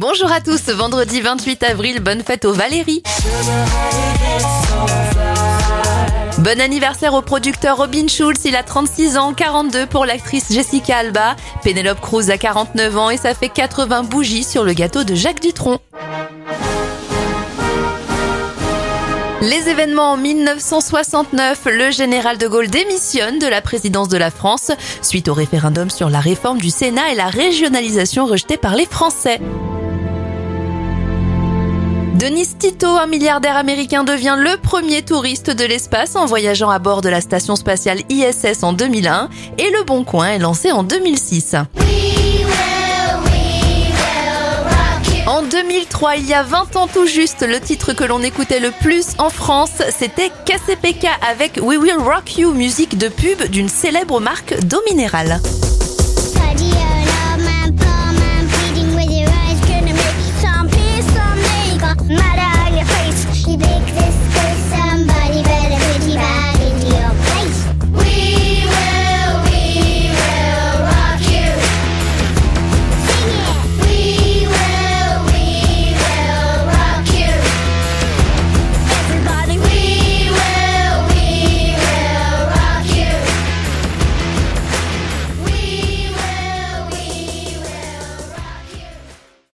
Bonjour à tous, vendredi 28 avril, bonne fête aux Valérie. Bon anniversaire au producteur Robin Schulz, il a 36 ans, 42 pour l'actrice Jessica Alba. Penelope Cruz a 49 ans et ça fait 80 bougies sur le gâteau de Jacques Dutronc. Les événements en 1969, le général de Gaulle démissionne de la présidence de la France suite au référendum sur la réforme du Sénat et la régionalisation rejetée par les Français. Denis Tito, un milliardaire américain, devient le premier touriste de l'espace en voyageant à bord de la station spatiale ISS en 2001 et Le Bon Coin est lancé en 2006. En 2003, il y a 20 ans tout juste, le titre que l'on écoutait le plus en France, c'était KCPK avec We Will Rock You, musique de pub d'une célèbre marque d'eau minérale.